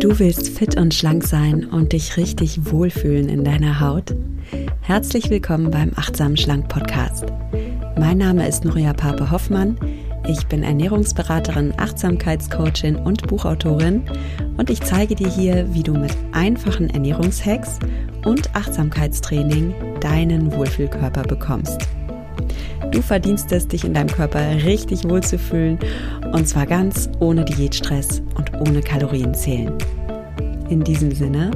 Du willst fit und schlank sein und dich richtig wohlfühlen in deiner Haut? Herzlich willkommen beim Achtsam Schlank Podcast. Mein Name ist Nuria Pape Hoffmann. Ich bin Ernährungsberaterin, Achtsamkeitscoachin und Buchautorin und ich zeige dir hier, wie du mit einfachen Ernährungshacks und Achtsamkeitstraining deinen Wohlfühlkörper bekommst. Du verdienst es, dich in deinem Körper richtig wohlzufühlen und zwar ganz ohne Diätstress und ohne Kalorienzählen. In diesem Sinne,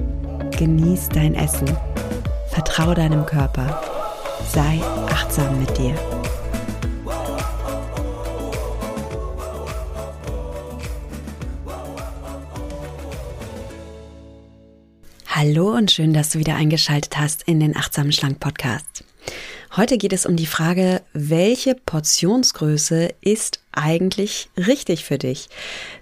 genieß dein Essen, vertraue deinem Körper, sei achtsam mit dir. Hallo und schön, dass du wieder eingeschaltet hast in den Achtsamen Schlank Podcast. Heute geht es um die Frage, welche Portionsgröße ist eigentlich richtig für dich?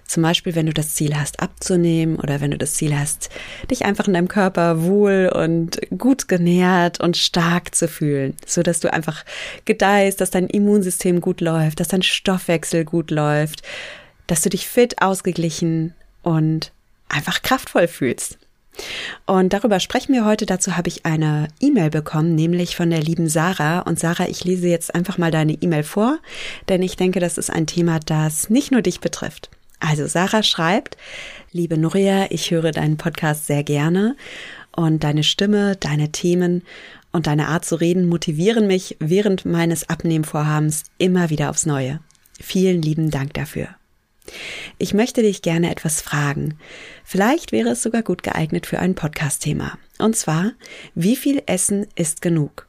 Zum Beispiel, wenn du das Ziel hast, abzunehmen oder wenn du das Ziel hast, dich einfach in deinem Körper wohl und gut genährt und stark zu fühlen, so dass du einfach gedeihst, dass dein Immunsystem gut läuft, dass dein Stoffwechsel gut läuft, dass du dich fit, ausgeglichen und einfach kraftvoll fühlst. Und darüber sprechen wir heute. Dazu habe ich eine E-Mail bekommen, nämlich von der lieben Sarah. Und Sarah, ich lese jetzt einfach mal deine E-Mail vor, denn ich denke, das ist ein Thema, das nicht nur dich betrifft. Also Sarah schreibt, liebe Nuria, ich höre deinen Podcast sehr gerne und deine Stimme, deine Themen und deine Art zu reden motivieren mich während meines Abnehmvorhabens immer wieder aufs Neue. Vielen lieben Dank dafür. Ich möchte dich gerne etwas fragen. Vielleicht wäre es sogar gut geeignet für ein Podcast-Thema. Und zwar, wie viel Essen ist genug?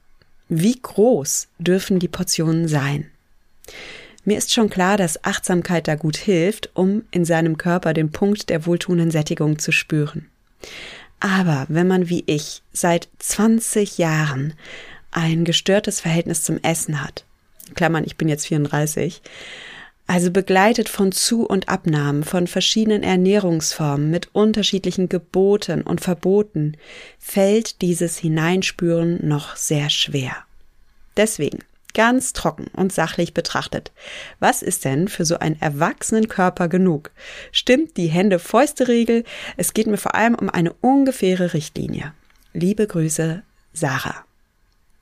Wie groß dürfen die Portionen sein? Mir ist schon klar, dass Achtsamkeit da gut hilft, um in seinem Körper den Punkt der wohltuenden Sättigung zu spüren. Aber wenn man wie ich seit 20 Jahren ein gestörtes Verhältnis zum Essen hat, Klammern, ich bin jetzt 34, also begleitet von Zu- und Abnahmen, von verschiedenen Ernährungsformen mit unterschiedlichen Geboten und Verboten, fällt dieses Hineinspüren noch sehr schwer. Deswegen, ganz trocken und sachlich betrachtet, was ist denn für so einen erwachsenen Körper genug? Stimmt die Hände-Fäuste-Regel? Es geht mir vor allem um eine ungefähre Richtlinie. Liebe Grüße, Sarah.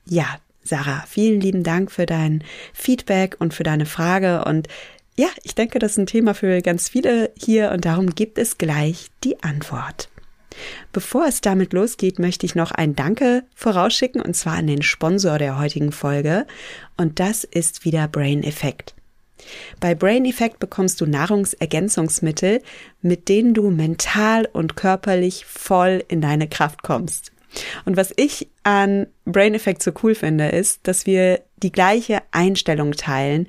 Ja, Sarah, vielen lieben Dank für dein Feedback und für deine Frage. Und ja, ich denke, das ist ein Thema für ganz viele hier und darum gibt es gleich die Antwort. Bevor es damit losgeht, möchte ich noch ein Danke vorausschicken und zwar an den Sponsor der heutigen Folge und das ist wieder Brain Effect. Bei Brain Effect bekommst du Nahrungsergänzungsmittel, mit denen du mental und körperlich voll in deine Kraft kommst. Und was ich an Brain Effect so cool finde, ist, dass wir die gleiche Einstellung teilen,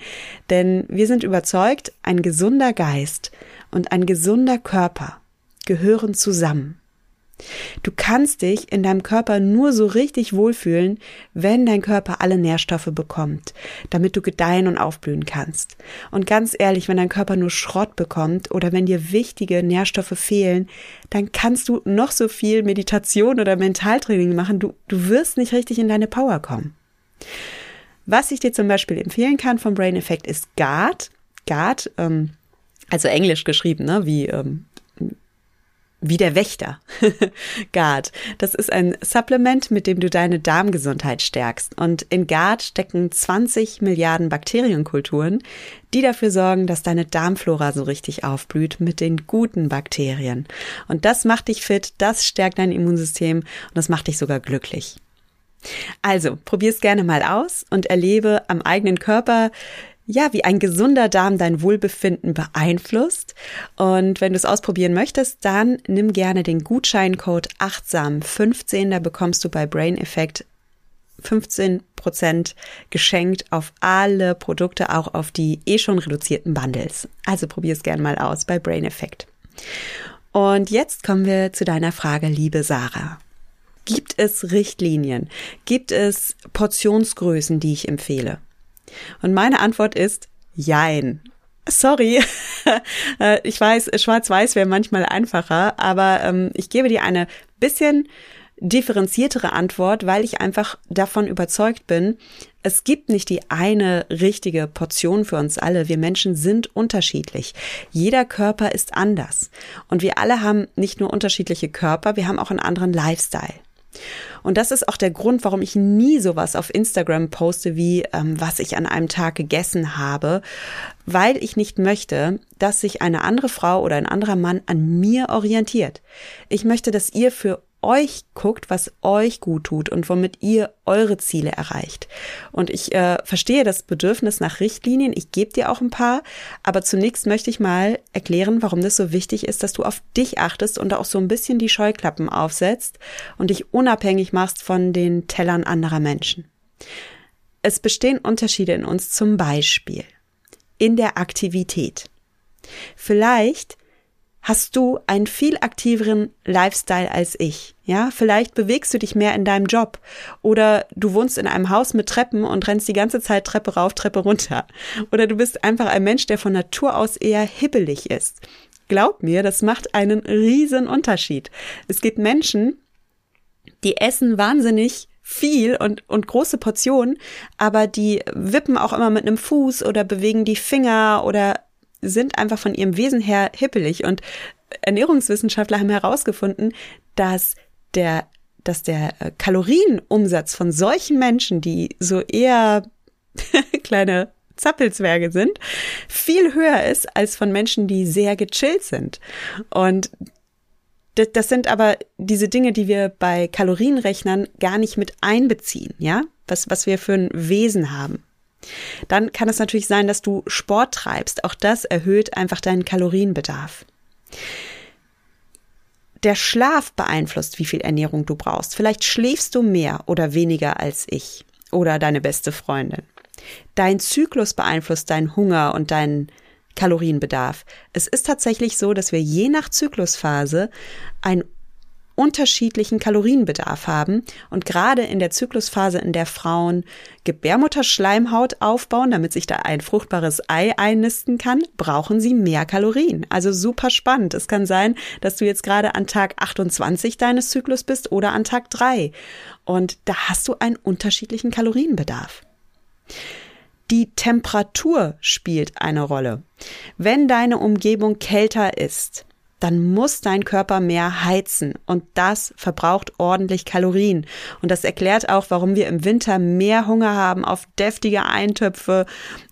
denn wir sind überzeugt, ein gesunder Geist und ein gesunder Körper gehören zusammen. Du kannst dich in deinem Körper nur so richtig wohlfühlen, wenn dein Körper alle Nährstoffe bekommt, damit du gedeihen und aufblühen kannst. Und ganz ehrlich, wenn dein Körper nur Schrott bekommt oder wenn dir wichtige Nährstoffe fehlen, dann kannst du noch so viel Meditation oder Mentaltraining machen, du, du wirst nicht richtig in deine Power kommen. Was ich dir zum Beispiel empfehlen kann vom Brain Effect ist GARD. GARD, ähm, also englisch geschrieben, ne, wie ähm, wie der Wächter. Guard. Das ist ein Supplement, mit dem du deine Darmgesundheit stärkst. Und in Guard stecken 20 Milliarden Bakterienkulturen, die dafür sorgen, dass deine Darmflora so richtig aufblüht mit den guten Bakterien. Und das macht dich fit, das stärkt dein Immunsystem und das macht dich sogar glücklich. Also, probier's gerne mal aus und erlebe am eigenen Körper, ja, wie ein gesunder Darm dein Wohlbefinden beeinflusst. Und wenn du es ausprobieren möchtest, dann nimm gerne den Gutscheincode achtsam15. Da bekommst du bei Brain Effect 15% geschenkt auf alle Produkte, auch auf die eh schon reduzierten Bundles. Also probier es gerne mal aus bei Brain Effect. Und jetzt kommen wir zu deiner Frage, liebe Sarah. Gibt es Richtlinien? Gibt es Portionsgrößen, die ich empfehle? Und meine Antwort ist Jein. Sorry, äh, ich weiß, schwarz-weiß wäre manchmal einfacher, aber ähm, ich gebe dir eine bisschen differenziertere Antwort, weil ich einfach davon überzeugt bin, es gibt nicht die eine richtige Portion für uns alle. Wir Menschen sind unterschiedlich. Jeder Körper ist anders. Und wir alle haben nicht nur unterschiedliche Körper, wir haben auch einen anderen Lifestyle. Und das ist auch der Grund, warum ich nie sowas auf Instagram poste, wie ähm, was ich an einem Tag gegessen habe, weil ich nicht möchte, dass sich eine andere Frau oder ein anderer Mann an mir orientiert. Ich möchte, dass ihr für euch guckt, was euch gut tut und womit ihr eure Ziele erreicht. Und ich äh, verstehe das Bedürfnis nach Richtlinien. Ich gebe dir auch ein paar. Aber zunächst möchte ich mal erklären, warum das so wichtig ist, dass du auf dich achtest und auch so ein bisschen die Scheuklappen aufsetzt und dich unabhängig machst von den Tellern anderer Menschen. Es bestehen Unterschiede in uns zum Beispiel in der Aktivität. Vielleicht hast du einen viel aktiveren Lifestyle als ich. Ja, vielleicht bewegst du dich mehr in deinem Job oder du wohnst in einem Haus mit Treppen und rennst die ganze Zeit Treppe rauf, Treppe runter. Oder du bist einfach ein Mensch, der von Natur aus eher hibbelig ist. Glaub mir, das macht einen riesen Unterschied. Es gibt Menschen, die essen wahnsinnig viel und, und große Portionen, aber die wippen auch immer mit einem Fuß oder bewegen die Finger oder sind einfach von ihrem Wesen her hippelig und Ernährungswissenschaftler haben herausgefunden, dass der, dass der äh, Kalorienumsatz von solchen Menschen, die so eher kleine Zappelzwerge sind, viel höher ist als von Menschen, die sehr gechillt sind. Und das sind aber diese Dinge, die wir bei Kalorienrechnern gar nicht mit einbeziehen, ja? Was, was wir für ein Wesen haben. Dann kann es natürlich sein, dass du Sport treibst. Auch das erhöht einfach deinen Kalorienbedarf. Der Schlaf beeinflusst, wie viel Ernährung du brauchst. Vielleicht schläfst du mehr oder weniger als ich oder deine beste Freundin. Dein Zyklus beeinflusst deinen Hunger und deinen Kalorienbedarf. Es ist tatsächlich so, dass wir je nach Zyklusphase ein unterschiedlichen Kalorienbedarf haben. Und gerade in der Zyklusphase, in der Frauen Gebärmutterschleimhaut aufbauen, damit sich da ein fruchtbares Ei einnisten kann, brauchen sie mehr Kalorien. Also super spannend. Es kann sein, dass du jetzt gerade an Tag 28 deines Zyklus bist oder an Tag 3. Und da hast du einen unterschiedlichen Kalorienbedarf. Die Temperatur spielt eine Rolle. Wenn deine Umgebung kälter ist, dann muss dein Körper mehr heizen und das verbraucht ordentlich Kalorien. Und das erklärt auch, warum wir im Winter mehr Hunger haben auf deftige Eintöpfe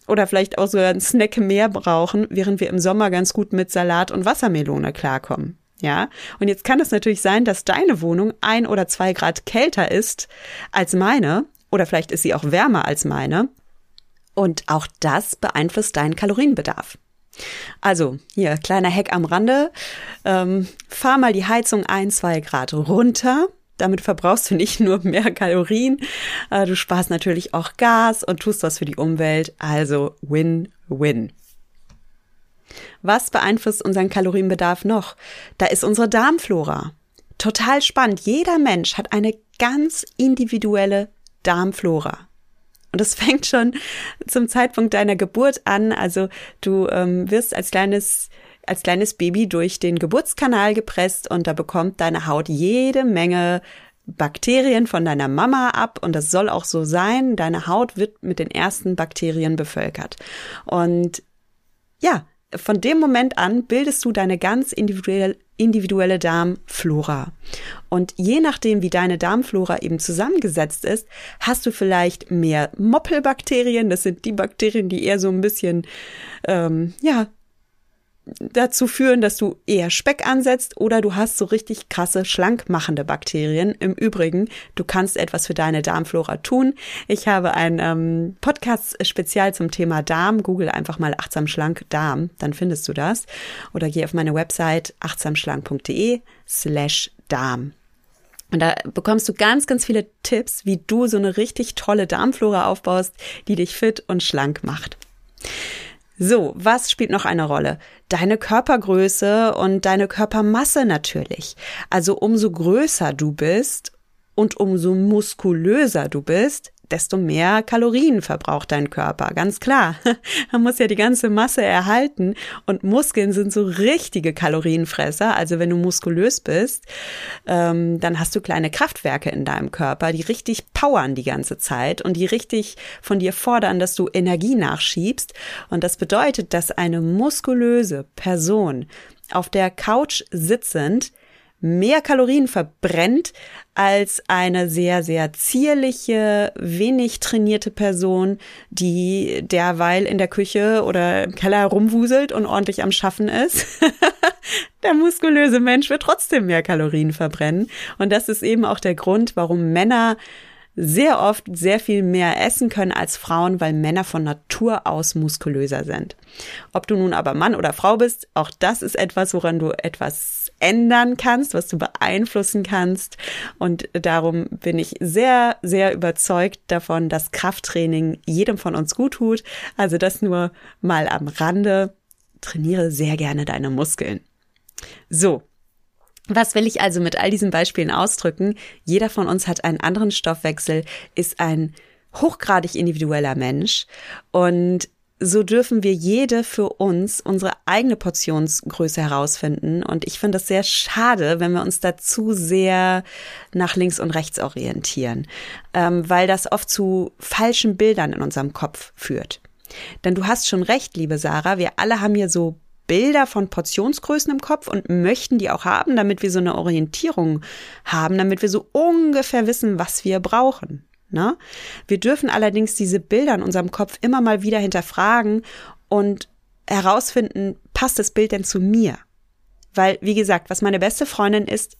oder vielleicht auch sogar einen Snack mehr brauchen, während wir im Sommer ganz gut mit Salat und Wassermelone klarkommen. Ja, und jetzt kann es natürlich sein, dass deine Wohnung ein oder zwei Grad kälter ist als meine, oder vielleicht ist sie auch wärmer als meine. Und auch das beeinflusst deinen Kalorienbedarf. Also, hier, kleiner Hack am Rande. Ähm, fahr mal die Heizung ein, zwei Grad runter. Damit verbrauchst du nicht nur mehr Kalorien, äh, du sparst natürlich auch Gas und tust was für die Umwelt. Also Win-Win. Was beeinflusst unseren Kalorienbedarf noch? Da ist unsere Darmflora. Total spannend. Jeder Mensch hat eine ganz individuelle Darmflora. Und das fängt schon zum Zeitpunkt deiner Geburt an. Also du ähm, wirst als kleines als kleines Baby durch den Geburtskanal gepresst und da bekommt deine Haut jede Menge Bakterien von deiner Mama ab und das soll auch so sein. Deine Haut wird mit den ersten Bakterien bevölkert. Und ja, von dem Moment an bildest du deine ganz individuelle, individuelle Darmflora. Und je nachdem, wie deine Darmflora eben zusammengesetzt ist, hast du vielleicht mehr Moppelbakterien. Das sind die Bakterien, die eher so ein bisschen, ähm, ja, dazu führen, dass du eher Speck ansetzt oder du hast so richtig krasse schlankmachende Bakterien. Im Übrigen, du kannst etwas für deine Darmflora tun. Ich habe ein ähm, Podcast spezial zum Thema Darm. Google einfach mal achtsam schlank Darm, dann findest du das. Oder geh auf meine Website achtsamschlank.de slash Darm. Und da bekommst du ganz, ganz viele Tipps, wie du so eine richtig tolle Darmflora aufbaust, die dich fit und schlank macht. So, was spielt noch eine Rolle? Deine Körpergröße und deine Körpermasse natürlich. Also umso größer du bist, Und umso muskulöser du bist, desto mehr Kalorien verbraucht dein Körper. Ganz klar. Man muss ja die ganze Masse erhalten und Muskeln sind so richtige Kalorienfresser. Also wenn du muskulös bist, ähm, dann hast du kleine Kraftwerke in deinem Körper, die richtig powern die ganze Zeit und die richtig von dir fordern, dass du Energie nachschiebst. Und das bedeutet, dass eine muskulöse Person auf der Couch sitzend mehr Kalorien verbrennt als eine sehr, sehr zierliche, wenig trainierte Person, die derweil in der Küche oder im Keller rumwuselt und ordentlich am Schaffen ist. der muskulöse Mensch wird trotzdem mehr Kalorien verbrennen. Und das ist eben auch der Grund, warum Männer sehr oft sehr viel mehr essen können als Frauen, weil Männer von Natur aus muskulöser sind. Ob du nun aber Mann oder Frau bist, auch das ist etwas, woran du etwas ändern kannst, was du beeinflussen kannst. Und darum bin ich sehr, sehr überzeugt davon, dass Krafttraining jedem von uns gut tut. Also das nur mal am Rande. Trainiere sehr gerne deine Muskeln. So, was will ich also mit all diesen Beispielen ausdrücken? Jeder von uns hat einen anderen Stoffwechsel, ist ein hochgradig individueller Mensch und so dürfen wir jede für uns unsere eigene Portionsgröße herausfinden. Und ich finde es sehr schade, wenn wir uns dazu sehr nach links und rechts orientieren, ähm, weil das oft zu falschen Bildern in unserem Kopf führt. Denn du hast schon recht, liebe Sarah, wir alle haben hier so Bilder von Portionsgrößen im Kopf und möchten die auch haben, damit wir so eine Orientierung haben, damit wir so ungefähr wissen, was wir brauchen. Ne? Wir dürfen allerdings diese Bilder in unserem Kopf immer mal wieder hinterfragen und herausfinden, passt das Bild denn zu mir? Weil, wie gesagt, was meine beste Freundin ist,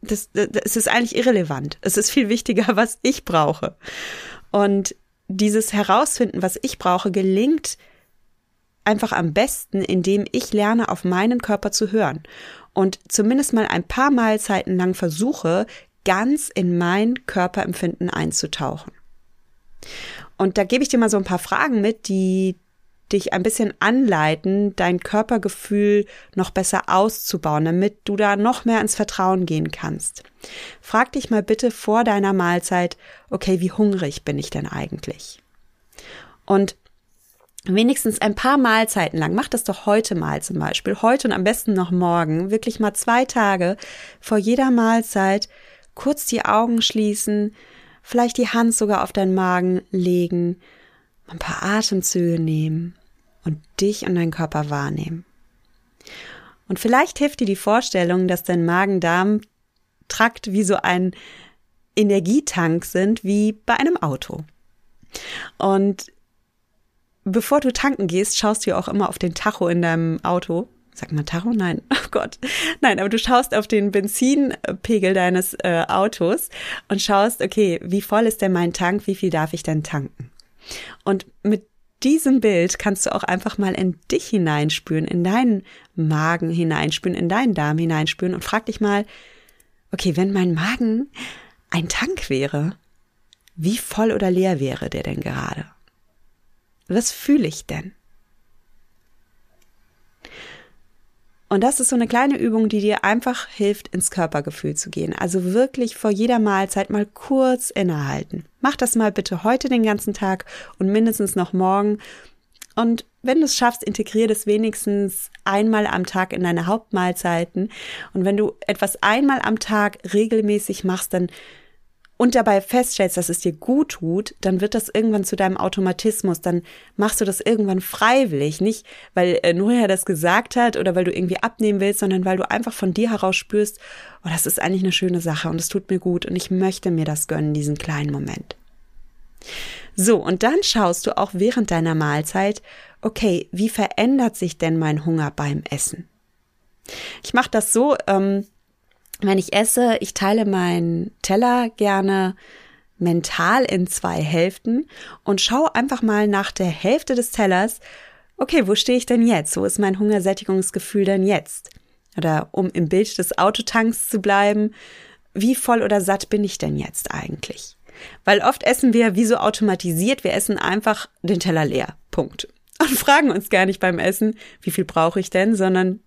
das, das ist eigentlich irrelevant. Es ist viel wichtiger, was ich brauche. Und dieses Herausfinden, was ich brauche, gelingt einfach am besten, indem ich lerne, auf meinen Körper zu hören und zumindest mal ein paar Mahlzeiten lang versuche, ganz in mein Körperempfinden einzutauchen. Und da gebe ich dir mal so ein paar Fragen mit, die dich ein bisschen anleiten, dein Körpergefühl noch besser auszubauen, damit du da noch mehr ins Vertrauen gehen kannst. Frag dich mal bitte vor deiner Mahlzeit, okay, wie hungrig bin ich denn eigentlich? Und wenigstens ein paar Mahlzeiten lang, mach das doch heute mal zum Beispiel, heute und am besten noch morgen, wirklich mal zwei Tage vor jeder Mahlzeit kurz die Augen schließen, vielleicht die Hand sogar auf deinen Magen legen, ein paar Atemzüge nehmen und dich und deinen Körper wahrnehmen. Und vielleicht hilft dir die Vorstellung, dass dein Magen-Darm-Trakt wie so ein Energietank sind, wie bei einem Auto. Und bevor du tanken gehst, schaust du auch immer auf den Tacho in deinem Auto. Sag mal Tacho? Nein. Oh Gott. Nein, aber du schaust auf den Benzinpegel deines äh, Autos und schaust, okay, wie voll ist denn mein Tank? Wie viel darf ich denn tanken? Und mit diesem Bild kannst du auch einfach mal in dich hineinspüren, in deinen Magen hineinspüren, in deinen Darm hineinspüren und frag dich mal, okay, wenn mein Magen ein Tank wäre, wie voll oder leer wäre der denn gerade? Was fühle ich denn? Und das ist so eine kleine Übung, die dir einfach hilft, ins Körpergefühl zu gehen. Also wirklich vor jeder Mahlzeit mal kurz innehalten. Mach das mal bitte heute den ganzen Tag und mindestens noch morgen. Und wenn du es schaffst, integrier das wenigstens einmal am Tag in deine Hauptmahlzeiten. Und wenn du etwas einmal am Tag regelmäßig machst, dann und dabei feststellst, dass es dir gut tut, dann wird das irgendwann zu deinem Automatismus. Dann machst du das irgendwann freiwillig. Nicht, weil äh, Nuria das gesagt hat oder weil du irgendwie abnehmen willst, sondern weil du einfach von dir heraus spürst, oh, das ist eigentlich eine schöne Sache und es tut mir gut und ich möchte mir das gönnen, diesen kleinen Moment. So, und dann schaust du auch während deiner Mahlzeit, okay, wie verändert sich denn mein Hunger beim Essen? Ich mache das so, ähm, wenn ich esse, ich teile meinen Teller gerne mental in zwei Hälften und schaue einfach mal nach der Hälfte des Tellers, okay, wo stehe ich denn jetzt? Wo ist mein Hungersättigungsgefühl denn jetzt? Oder um im Bild des Autotanks zu bleiben, wie voll oder satt bin ich denn jetzt eigentlich? Weil oft essen wir wie so automatisiert, wir essen einfach den Teller leer. Punkt. Und fragen uns gar nicht beim Essen, wie viel brauche ich denn, sondern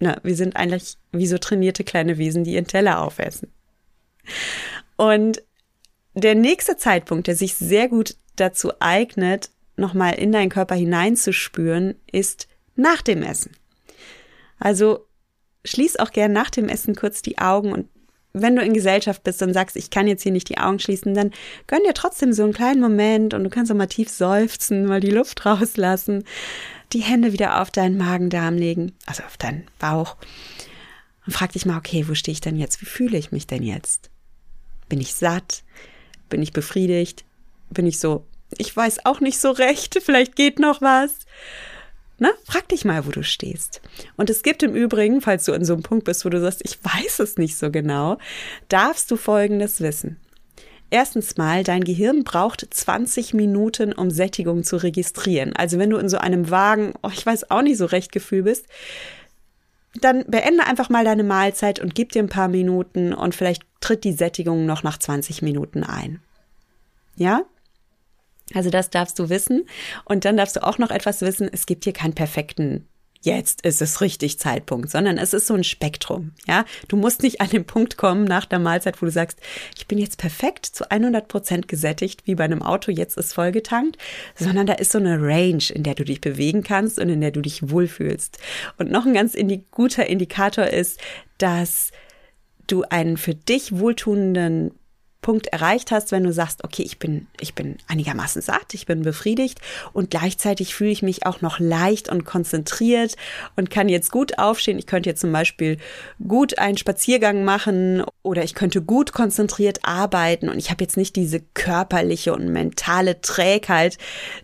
na, wir sind eigentlich wie so trainierte kleine Wesen, die ihren Teller aufessen. Und der nächste Zeitpunkt, der sich sehr gut dazu eignet, nochmal in deinen Körper hineinzuspüren, ist nach dem Essen. Also schließ auch gern nach dem Essen kurz die Augen und wenn du in Gesellschaft bist und sagst, ich kann jetzt hier nicht die Augen schließen, dann gönn dir trotzdem so einen kleinen Moment und du kannst auch mal tief seufzen, mal die Luft rauslassen, die Hände wieder auf deinen Magen-Darm legen, also auf deinen Bauch und frag dich mal, okay, wo stehe ich denn jetzt? Wie fühle ich mich denn jetzt? Bin ich satt? Bin ich befriedigt? Bin ich so, ich weiß auch nicht so recht, vielleicht geht noch was. Ne? Frag dich mal, wo du stehst. Und es gibt im Übrigen, falls du an so einem Punkt bist, wo du sagst, ich weiß es nicht so genau, darfst du Folgendes wissen. Erstens mal, dein Gehirn braucht 20 Minuten, um Sättigung zu registrieren. Also wenn du in so einem Wagen, oh, ich weiß auch nicht so recht Gefühl bist, dann beende einfach mal deine Mahlzeit und gib dir ein paar Minuten und vielleicht tritt die Sättigung noch nach 20 Minuten ein. Ja? Also das darfst du wissen. Und dann darfst du auch noch etwas wissen. Es gibt hier keinen perfekten jetzt ist es richtig Zeitpunkt, sondern es ist so ein Spektrum. Ja, du musst nicht an den Punkt kommen nach der Mahlzeit, wo du sagst, ich bin jetzt perfekt zu 100 Prozent gesättigt, wie bei einem Auto, jetzt ist vollgetankt, sondern da ist so eine Range, in der du dich bewegen kannst und in der du dich wohlfühlst. Und noch ein ganz indi guter Indikator ist, dass du einen für dich wohltuenden Punkt erreicht hast, wenn du sagst, okay, ich bin, ich bin einigermaßen satt, ich bin befriedigt und gleichzeitig fühle ich mich auch noch leicht und konzentriert und kann jetzt gut aufstehen. Ich könnte jetzt zum Beispiel gut einen Spaziergang machen oder ich könnte gut konzentriert arbeiten und ich habe jetzt nicht diese körperliche und mentale Trägheit,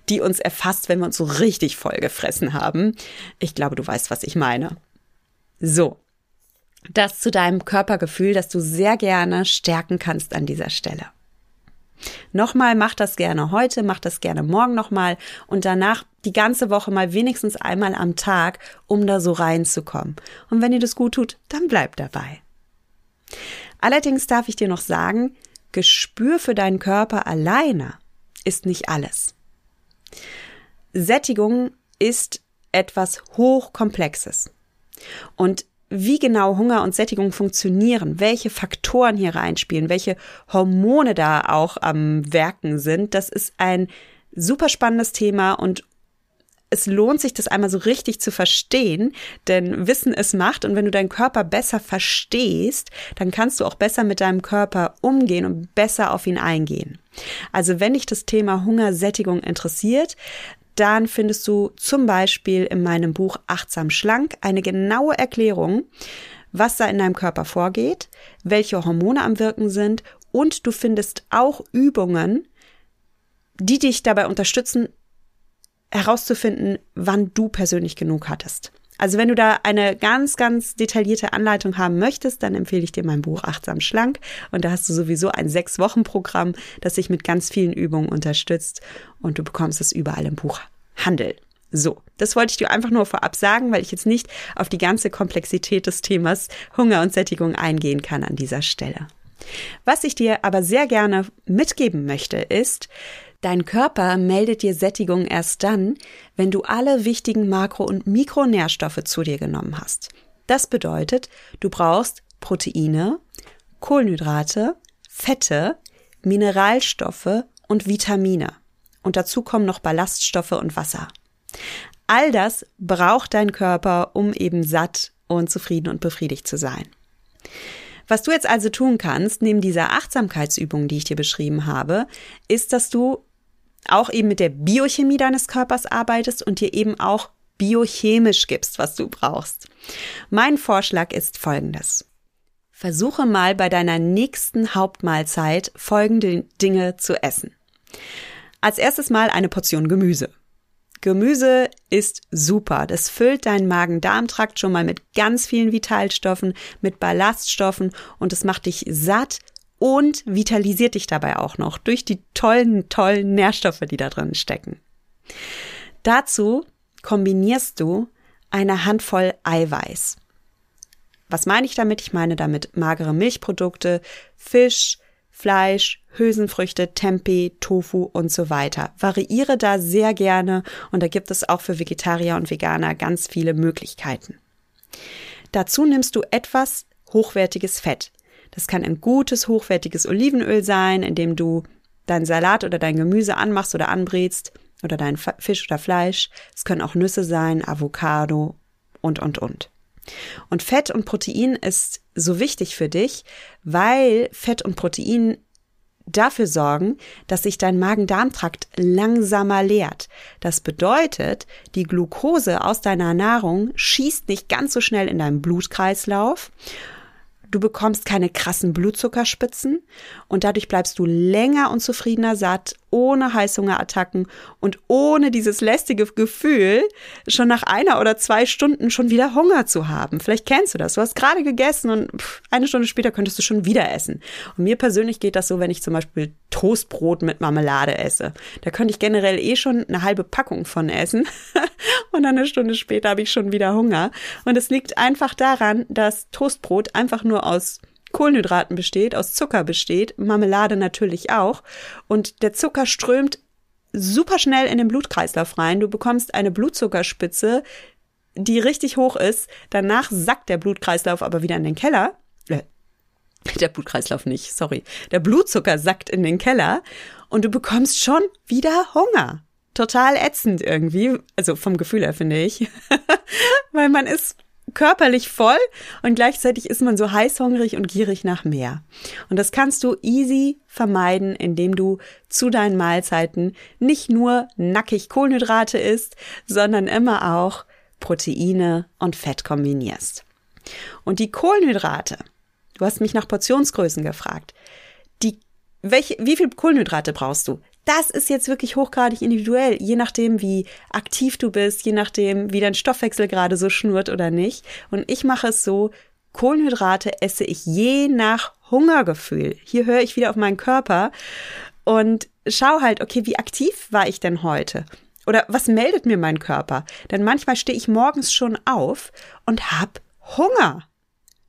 die uns erfasst, wenn wir uns so richtig vollgefressen haben. Ich glaube, du weißt, was ich meine. So, das zu deinem Körpergefühl, das du sehr gerne stärken kannst an dieser Stelle. Nochmal, mach das gerne heute, mach das gerne morgen nochmal und danach die ganze Woche mal wenigstens einmal am Tag, um da so reinzukommen. Und wenn dir das gut tut, dann bleib dabei. Allerdings darf ich dir noch sagen, Gespür für deinen Körper alleine ist nicht alles. Sättigung ist etwas hochkomplexes. Und wie genau Hunger und Sättigung funktionieren, welche Faktoren hier reinspielen, welche Hormone da auch am Werken sind, das ist ein super spannendes Thema und es lohnt sich, das einmal so richtig zu verstehen, denn Wissen es macht und wenn du deinen Körper besser verstehst, dann kannst du auch besser mit deinem Körper umgehen und besser auf ihn eingehen. Also wenn dich das Thema Hungersättigung interessiert, dann findest du zum Beispiel in meinem Buch Achtsam Schlank eine genaue Erklärung, was da in deinem Körper vorgeht, welche Hormone am Wirken sind und du findest auch Übungen, die dich dabei unterstützen, herauszufinden, wann du persönlich genug hattest. Also wenn du da eine ganz, ganz detaillierte Anleitung haben möchtest, dann empfehle ich dir mein Buch Achtsam Schlank. Und da hast du sowieso ein Sechs-Wochen-Programm, das sich mit ganz vielen Übungen unterstützt. Und du bekommst es überall im Buchhandel. So, das wollte ich dir einfach nur vorab sagen, weil ich jetzt nicht auf die ganze Komplexität des Themas Hunger und Sättigung eingehen kann an dieser Stelle. Was ich dir aber sehr gerne mitgeben möchte, ist, Dein Körper meldet dir Sättigung erst dann, wenn du alle wichtigen Makro- und Mikronährstoffe zu dir genommen hast. Das bedeutet, du brauchst Proteine, Kohlenhydrate, Fette, Mineralstoffe und Vitamine. Und dazu kommen noch Ballaststoffe und Wasser. All das braucht dein Körper, um eben satt und zufrieden und befriedigt zu sein. Was du jetzt also tun kannst, neben dieser Achtsamkeitsübung, die ich dir beschrieben habe, ist, dass du auch eben mit der Biochemie deines Körpers arbeitest und dir eben auch biochemisch gibst, was du brauchst. Mein Vorschlag ist folgendes. Versuche mal bei deiner nächsten Hauptmahlzeit folgende Dinge zu essen. Als erstes mal eine Portion Gemüse. Gemüse ist super. Das füllt deinen Magen-Darm-Trakt schon mal mit ganz vielen Vitalstoffen, mit Ballaststoffen und es macht dich satt und vitalisiert dich dabei auch noch durch die tollen, tollen Nährstoffe, die da drin stecken. Dazu kombinierst du eine Handvoll Eiweiß. Was meine ich damit? Ich meine damit magere Milchprodukte, Fisch, Fleisch, Hülsenfrüchte, Tempeh, Tofu und so weiter. Variiere da sehr gerne und da gibt es auch für Vegetarier und Veganer ganz viele Möglichkeiten. Dazu nimmst du etwas hochwertiges Fett. Das kann ein gutes, hochwertiges Olivenöl sein, in dem du deinen Salat oder dein Gemüse anmachst oder anbrätst oder dein Fisch oder Fleisch. Es können auch Nüsse sein, Avocado und, und, und. Und Fett und Protein ist so wichtig für dich, weil Fett und Protein dafür sorgen, dass sich dein Magen-Darm-Trakt langsamer leert. Das bedeutet, die Glucose aus deiner Nahrung schießt nicht ganz so schnell in deinen Blutkreislauf Du bekommst keine krassen Blutzuckerspitzen und dadurch bleibst du länger und zufriedener satt, ohne Heißhungerattacken und ohne dieses lästige Gefühl, schon nach einer oder zwei Stunden schon wieder Hunger zu haben. Vielleicht kennst du das. Du hast gerade gegessen und eine Stunde später könntest du schon wieder essen. Und mir persönlich geht das so, wenn ich zum Beispiel Toastbrot mit Marmelade esse. Da könnte ich generell eh schon eine halbe Packung von essen und eine Stunde später habe ich schon wieder Hunger. Und es liegt einfach daran, dass Toastbrot einfach nur aus Kohlenhydraten besteht, aus Zucker besteht, Marmelade natürlich auch. Und der Zucker strömt super schnell in den Blutkreislauf rein. Du bekommst eine Blutzuckerspitze, die richtig hoch ist. Danach sackt der Blutkreislauf aber wieder in den Keller. Äh, der Blutkreislauf nicht, sorry. Der Blutzucker sackt in den Keller und du bekommst schon wieder Hunger. Total ätzend irgendwie, also vom Gefühl her finde ich, weil man ist körperlich voll und gleichzeitig ist man so heißhungrig und gierig nach mehr. Und das kannst du easy vermeiden, indem du zu deinen Mahlzeiten nicht nur nackig Kohlenhydrate isst, sondern immer auch Proteine und Fett kombinierst. Und die Kohlenhydrate, du hast mich nach Portionsgrößen gefragt. Die welche, wie viel Kohlenhydrate brauchst du? Das ist jetzt wirklich hochgradig individuell, je nachdem, wie aktiv du bist, je nachdem, wie dein Stoffwechsel gerade so schnurrt oder nicht. Und ich mache es so, Kohlenhydrate esse ich je nach Hungergefühl. Hier höre ich wieder auf meinen Körper und schau halt, okay, wie aktiv war ich denn heute? Oder was meldet mir mein Körper? Denn manchmal stehe ich morgens schon auf und hab Hunger.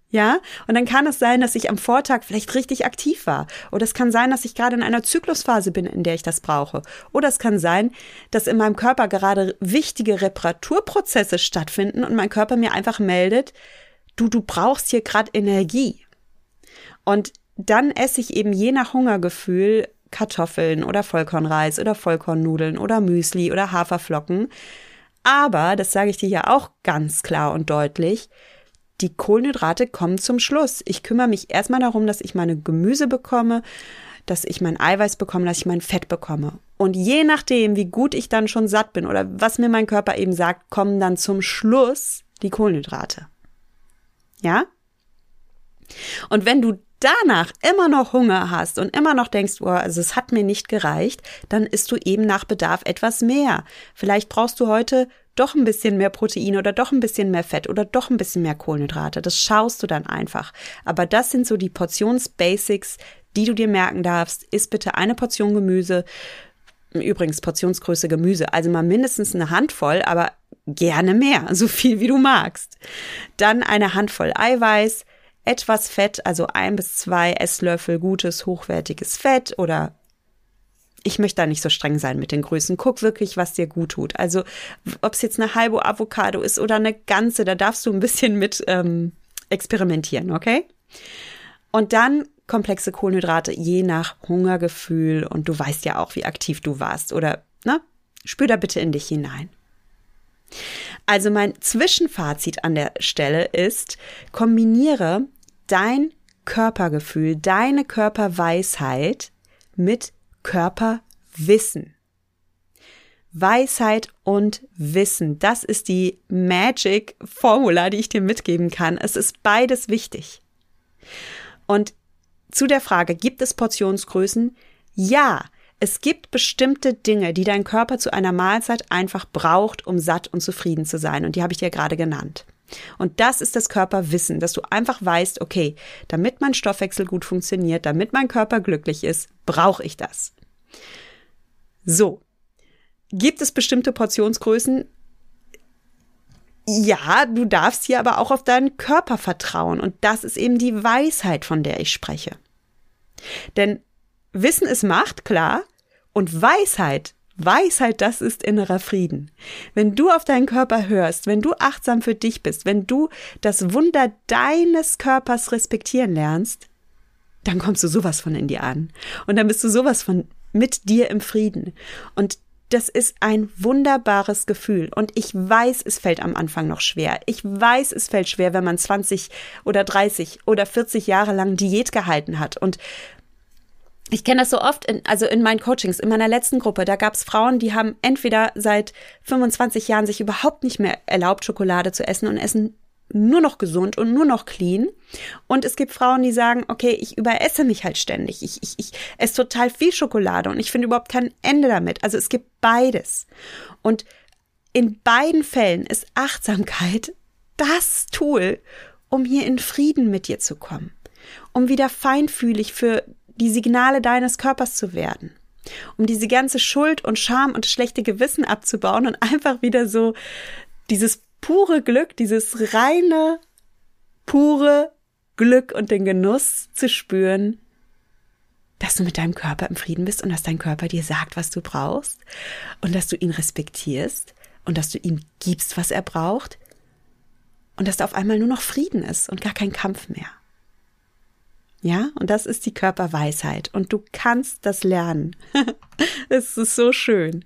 Ja, und dann kann es sein, dass ich am Vortag vielleicht richtig aktiv war. Oder es kann sein, dass ich gerade in einer Zyklusphase bin, in der ich das brauche. Oder es kann sein, dass in meinem Körper gerade wichtige Reparaturprozesse stattfinden und mein Körper mir einfach meldet, du, du brauchst hier gerade Energie. Und dann esse ich eben je nach Hungergefühl Kartoffeln oder Vollkornreis oder Vollkornnudeln oder Müsli oder Haferflocken. Aber, das sage ich dir ja auch ganz klar und deutlich, die Kohlenhydrate kommen zum Schluss. Ich kümmere mich erstmal darum, dass ich meine Gemüse bekomme, dass ich mein Eiweiß bekomme, dass ich mein Fett bekomme. Und je nachdem, wie gut ich dann schon satt bin oder was mir mein Körper eben sagt, kommen dann zum Schluss die Kohlenhydrate. Ja? Und wenn du danach immer noch Hunger hast und immer noch denkst, oh, also es hat mir nicht gereicht, dann isst du eben nach Bedarf etwas mehr. Vielleicht brauchst du heute doch ein bisschen mehr Protein oder doch ein bisschen mehr Fett oder doch ein bisschen mehr Kohlenhydrate. Das schaust du dann einfach. Aber das sind so die Portionsbasics, die du dir merken darfst. Iss bitte eine Portion Gemüse. Übrigens Portionsgröße Gemüse, also mal mindestens eine Handvoll, aber gerne mehr, so viel wie du magst. Dann eine Handvoll Eiweiß, etwas Fett, also ein bis zwei Esslöffel gutes, hochwertiges Fett oder ich möchte da nicht so streng sein mit den Größen. Guck wirklich, was dir gut tut. Also, ob es jetzt eine halbe Avocado ist oder eine ganze, da darfst du ein bisschen mit ähm, experimentieren, okay? Und dann komplexe Kohlenhydrate je nach Hungergefühl und du weißt ja auch, wie aktiv du warst oder, ne? Spür da bitte in dich hinein. Also mein Zwischenfazit an der Stelle ist, kombiniere dein Körpergefühl, deine Körperweisheit mit Körperwissen. Weisheit und Wissen, das ist die Magic-Formula, die ich dir mitgeben kann. Es ist beides wichtig. Und zu der Frage, gibt es Portionsgrößen? Ja, es gibt bestimmte Dinge, die dein Körper zu einer Mahlzeit einfach braucht, um satt und zufrieden zu sein. Und die habe ich dir gerade genannt. Und das ist das Körperwissen, dass du einfach weißt, okay, damit mein Stoffwechsel gut funktioniert, damit mein Körper glücklich ist, brauche ich das. So. Gibt es bestimmte Portionsgrößen? Ja, du darfst hier aber auch auf deinen Körper vertrauen. Und das ist eben die Weisheit, von der ich spreche. Denn Wissen ist Macht, klar. Und Weisheit, Weisheit, das ist innerer Frieden. Wenn du auf deinen Körper hörst, wenn du achtsam für dich bist, wenn du das Wunder deines Körpers respektieren lernst, dann kommst du sowas von in dir an. Und dann bist du sowas von mit dir im Frieden. Und das ist ein wunderbares Gefühl. Und ich weiß, es fällt am Anfang noch schwer. Ich weiß, es fällt schwer, wenn man 20 oder 30 oder 40 Jahre lang Diät gehalten hat. Und ich kenne das so oft, in, also in meinen Coachings, in meiner letzten Gruppe, da gab es Frauen, die haben entweder seit 25 Jahren sich überhaupt nicht mehr erlaubt, Schokolade zu essen und essen nur noch gesund und nur noch clean. Und es gibt Frauen, die sagen, okay, ich überesse mich halt ständig. Ich, ich, ich esse total viel Schokolade und ich finde überhaupt kein Ende damit. Also es gibt beides. Und in beiden Fällen ist Achtsamkeit das Tool, um hier in Frieden mit dir zu kommen. Um wieder feinfühlig für die Signale deines Körpers zu werden. Um diese ganze Schuld und Scham und schlechte Gewissen abzubauen und einfach wieder so dieses pure Glück, dieses reine, pure Glück und den Genuss zu spüren, dass du mit deinem Körper im Frieden bist und dass dein Körper dir sagt, was du brauchst und dass du ihn respektierst und dass du ihm gibst, was er braucht und dass da auf einmal nur noch Frieden ist und gar kein Kampf mehr. Ja, und das ist die Körperweisheit und du kannst das lernen. es ist so schön.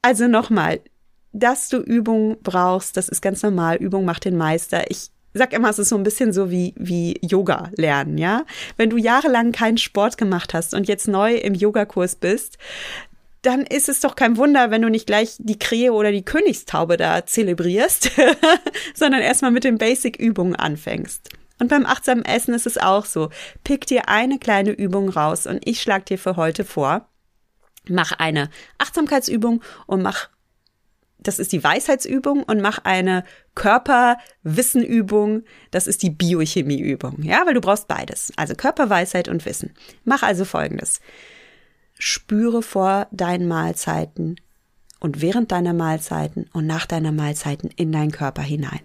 Also nochmal, dass du Übung brauchst, das ist ganz normal. Übung macht den Meister. Ich sag immer, es ist so ein bisschen so wie, wie Yoga lernen, ja? Wenn du jahrelang keinen Sport gemacht hast und jetzt neu im Yogakurs bist, dann ist es doch kein Wunder, wenn du nicht gleich die Krähe oder die Königstaube da zelebrierst, sondern erstmal mit den Basic-Übungen anfängst. Und beim achtsamen Essen ist es auch so. Pick dir eine kleine Übung raus und ich schlage dir für heute vor, mach eine Achtsamkeitsübung und mach das ist die Weisheitsübung und mach eine Körperwissenübung, das ist die Biochemieübung, ja, weil du brauchst beides, also Körperweisheit und Wissen. Mach also folgendes. Spüre vor deinen Mahlzeiten und während deiner Mahlzeiten und nach deiner Mahlzeiten in deinen Körper hinein.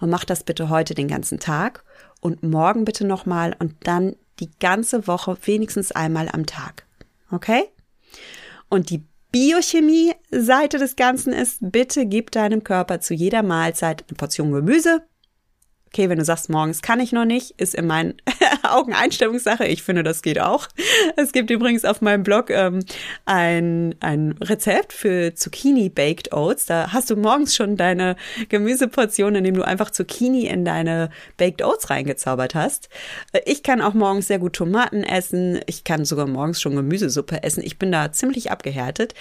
Und mach das bitte heute den ganzen Tag und morgen bitte nochmal und dann die ganze Woche wenigstens einmal am Tag. Okay? Und die Biochemie-Seite des Ganzen ist, bitte gib deinem Körper zu jeder Mahlzeit eine Portion Gemüse, Okay, wenn du sagst, morgens kann ich noch nicht, ist in meinen Augen Einstellungssache. Ich finde, das geht auch. Es gibt übrigens auf meinem Blog ähm, ein, ein Rezept für Zucchini Baked Oats. Da hast du morgens schon deine Gemüseportion, indem du einfach Zucchini in deine Baked Oats reingezaubert hast. Ich kann auch morgens sehr gut Tomaten essen. Ich kann sogar morgens schon Gemüsesuppe essen. Ich bin da ziemlich abgehärtet.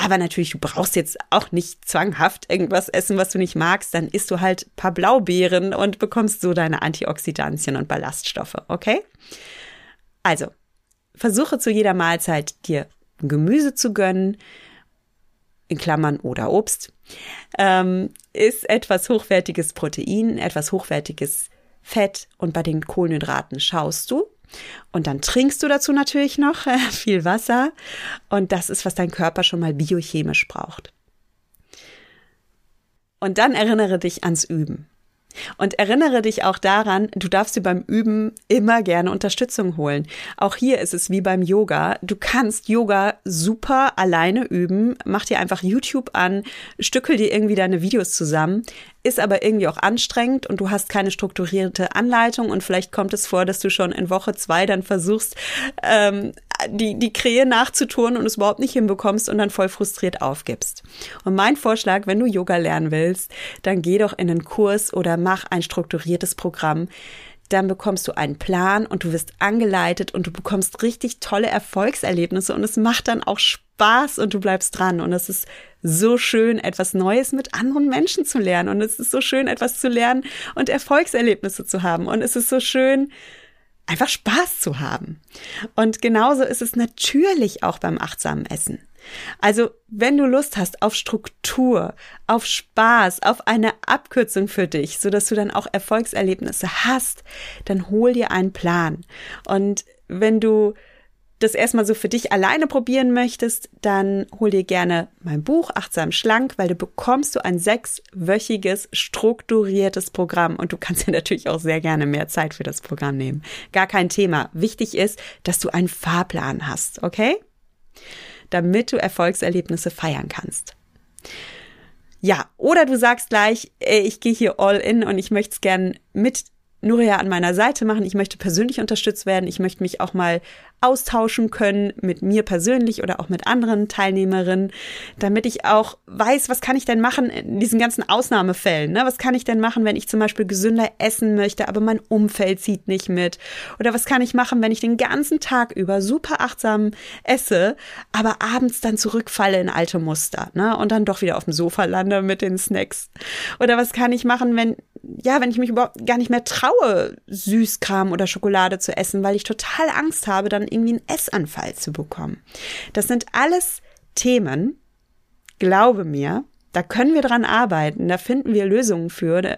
Aber natürlich, du brauchst jetzt auch nicht zwanghaft irgendwas essen, was du nicht magst. Dann isst du halt paar Blaubeeren und bekommst so deine Antioxidantien und Ballaststoffe, okay? Also, versuche zu jeder Mahlzeit dir Gemüse zu gönnen, in Klammern oder Obst, ähm, ist etwas hochwertiges Protein, etwas hochwertiges Fett und bei den Kohlenhydraten schaust du, und dann trinkst du dazu natürlich noch äh, viel Wasser. Und das ist, was dein Körper schon mal biochemisch braucht. Und dann erinnere dich ans Üben. Und erinnere dich auch daran, du darfst dir beim Üben immer gerne Unterstützung holen. Auch hier ist es wie beim Yoga. Du kannst Yoga super alleine üben. Mach dir einfach YouTube an, stückel dir irgendwie deine Videos zusammen ist aber irgendwie auch anstrengend und du hast keine strukturierte Anleitung und vielleicht kommt es vor, dass du schon in Woche zwei dann versuchst, ähm, die, die Krähe nachzutun und es überhaupt nicht hinbekommst und dann voll frustriert aufgibst. Und mein Vorschlag, wenn du Yoga lernen willst, dann geh doch in einen Kurs oder mach ein strukturiertes Programm. Dann bekommst du einen Plan und du wirst angeleitet und du bekommst richtig tolle Erfolgserlebnisse und es macht dann auch Spaß und du bleibst dran. Und es ist so schön, etwas Neues mit anderen Menschen zu lernen und es ist so schön, etwas zu lernen und Erfolgserlebnisse zu haben. Und es ist so schön, einfach Spaß zu haben. Und genauso ist es natürlich auch beim achtsamen Essen. Also, wenn du Lust hast auf Struktur, auf Spaß, auf eine Abkürzung für dich, so dass du dann auch Erfolgserlebnisse hast, dann hol dir einen Plan. Und wenn du das erstmal so für dich alleine probieren möchtest, dann hol dir gerne mein Buch Achtsam Schlank, weil du bekommst du ein sechswöchiges strukturiertes Programm und du kannst dir natürlich auch sehr gerne mehr Zeit für das Programm nehmen. Gar kein Thema. Wichtig ist, dass du einen Fahrplan hast, okay? damit du Erfolgserlebnisse feiern kannst. Ja, oder du sagst gleich, ich gehe hier all in und ich möchte es gern mit Nuria an meiner Seite machen. Ich möchte persönlich unterstützt werden. Ich möchte mich auch mal austauschen können mit mir persönlich oder auch mit anderen Teilnehmerinnen, damit ich auch weiß, was kann ich denn machen in diesen ganzen Ausnahmefällen. Ne? Was kann ich denn machen, wenn ich zum Beispiel gesünder essen möchte, aber mein Umfeld zieht nicht mit? Oder was kann ich machen, wenn ich den ganzen Tag über super achtsam esse, aber abends dann zurückfalle in alte Muster ne? und dann doch wieder auf dem Sofa lande mit den Snacks? Oder was kann ich machen, wenn ja, wenn ich mich überhaupt gar nicht mehr traue, Süßkram oder Schokolade zu essen, weil ich total Angst habe, dann irgendwie einen Essanfall zu bekommen. Das sind alles Themen, glaube mir, da können wir dran arbeiten, da finden wir Lösungen für.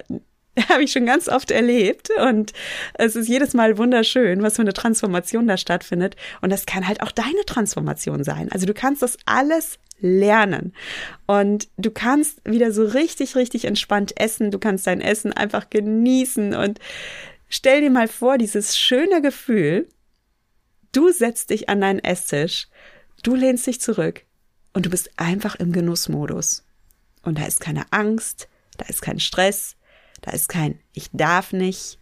Habe ich schon ganz oft erlebt und es ist jedes Mal wunderschön, was für eine Transformation da stattfindet und das kann halt auch deine Transformation sein. Also du kannst das alles lernen. Und du kannst wieder so richtig, richtig entspannt essen. Du kannst dein Essen einfach genießen und stell dir mal vor, dieses schöne Gefühl, du setzt dich an deinen Esstisch, du lehnst dich zurück und du bist einfach im Genussmodus. Und da ist keine Angst, da ist kein Stress, da ist kein Ich darf nicht,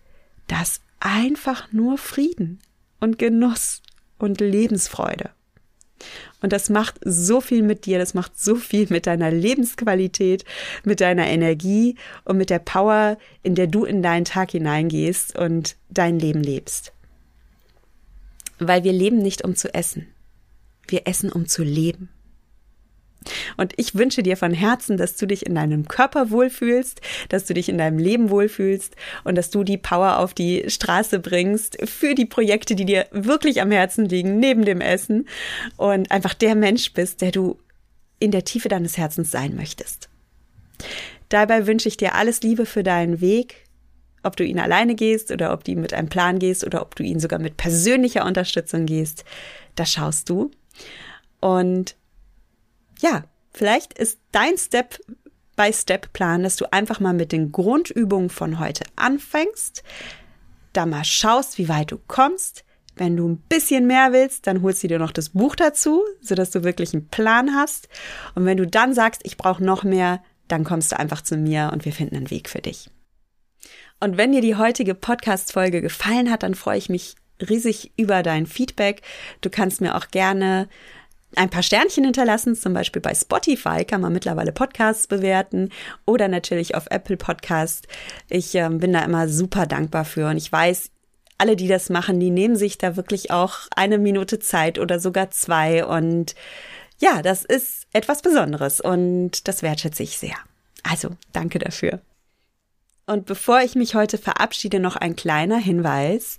da ist einfach nur Frieden und Genuss und Lebensfreude. Und das macht so viel mit dir, das macht so viel mit deiner Lebensqualität, mit deiner Energie und mit der Power, in der du in deinen Tag hineingehst und dein Leben lebst. Weil wir leben nicht um zu essen. Wir essen um zu leben. Und ich wünsche dir von Herzen, dass du dich in deinem Körper wohlfühlst, dass du dich in deinem Leben wohlfühlst und dass du die Power auf die Straße bringst für die Projekte, die dir wirklich am Herzen liegen, neben dem Essen und einfach der Mensch bist, der du in der Tiefe deines Herzens sein möchtest. Dabei wünsche ich dir alles Liebe für deinen Weg, ob du ihn alleine gehst oder ob du ihn mit einem Plan gehst oder ob du ihn sogar mit persönlicher Unterstützung gehst. Das schaust du. Und ja, vielleicht ist dein Step by Step Plan, dass du einfach mal mit den Grundübungen von heute anfängst, da mal schaust, wie weit du kommst. Wenn du ein bisschen mehr willst, dann holst du dir noch das Buch dazu, sodass du wirklich einen Plan hast. Und wenn du dann sagst, ich brauche noch mehr, dann kommst du einfach zu mir und wir finden einen Weg für dich. Und wenn dir die heutige Podcast-Folge gefallen hat, dann freue ich mich riesig über dein Feedback. Du kannst mir auch gerne ein paar Sternchen hinterlassen, zum Beispiel bei Spotify kann man mittlerweile Podcasts bewerten oder natürlich auf Apple Podcast. Ich äh, bin da immer super dankbar für und ich weiß, alle, die das machen, die nehmen sich da wirklich auch eine Minute Zeit oder sogar zwei und ja, das ist etwas Besonderes und das wertschätze ich sehr. Also, danke dafür. Und bevor ich mich heute verabschiede, noch ein kleiner Hinweis.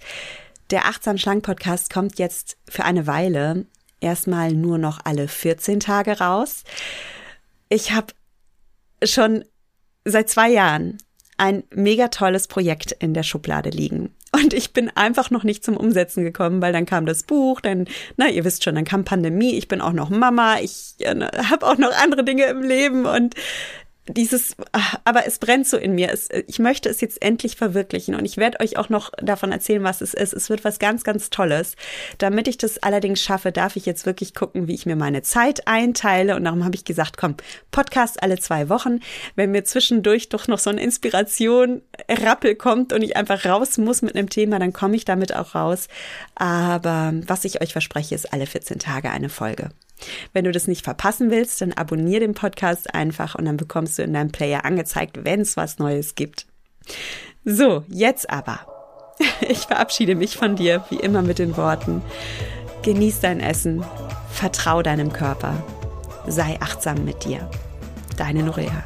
Der Achtsam Schlank Podcast kommt jetzt für eine Weile erstmal nur noch alle 14 Tage raus. Ich habe schon seit zwei Jahren ein mega tolles Projekt in der Schublade liegen. Und ich bin einfach noch nicht zum Umsetzen gekommen, weil dann kam das Buch, dann, na, ihr wisst schon, dann kam Pandemie, ich bin auch noch Mama, ich äh, habe auch noch andere Dinge im Leben und dieses, ah, aber es brennt so in mir. Es, ich möchte es jetzt endlich verwirklichen und ich werde euch auch noch davon erzählen, was es ist. Es wird was ganz, ganz Tolles. Damit ich das allerdings schaffe, darf ich jetzt wirklich gucken, wie ich mir meine Zeit einteile. Und darum habe ich gesagt, komm, Podcast alle zwei Wochen. Wenn mir zwischendurch doch noch so eine Inspiration, Rappel kommt und ich einfach raus muss mit einem Thema, dann komme ich damit auch raus. Aber was ich euch verspreche, ist alle 14 Tage eine Folge. Wenn du das nicht verpassen willst, dann abonniere den Podcast einfach und dann bekommst du in deinem Player angezeigt, wenn es was Neues gibt. So, jetzt aber. Ich verabschiede mich von dir, wie immer mit den Worten. Genieß dein Essen, vertrau deinem Körper, sei achtsam mit dir. Deine Norea.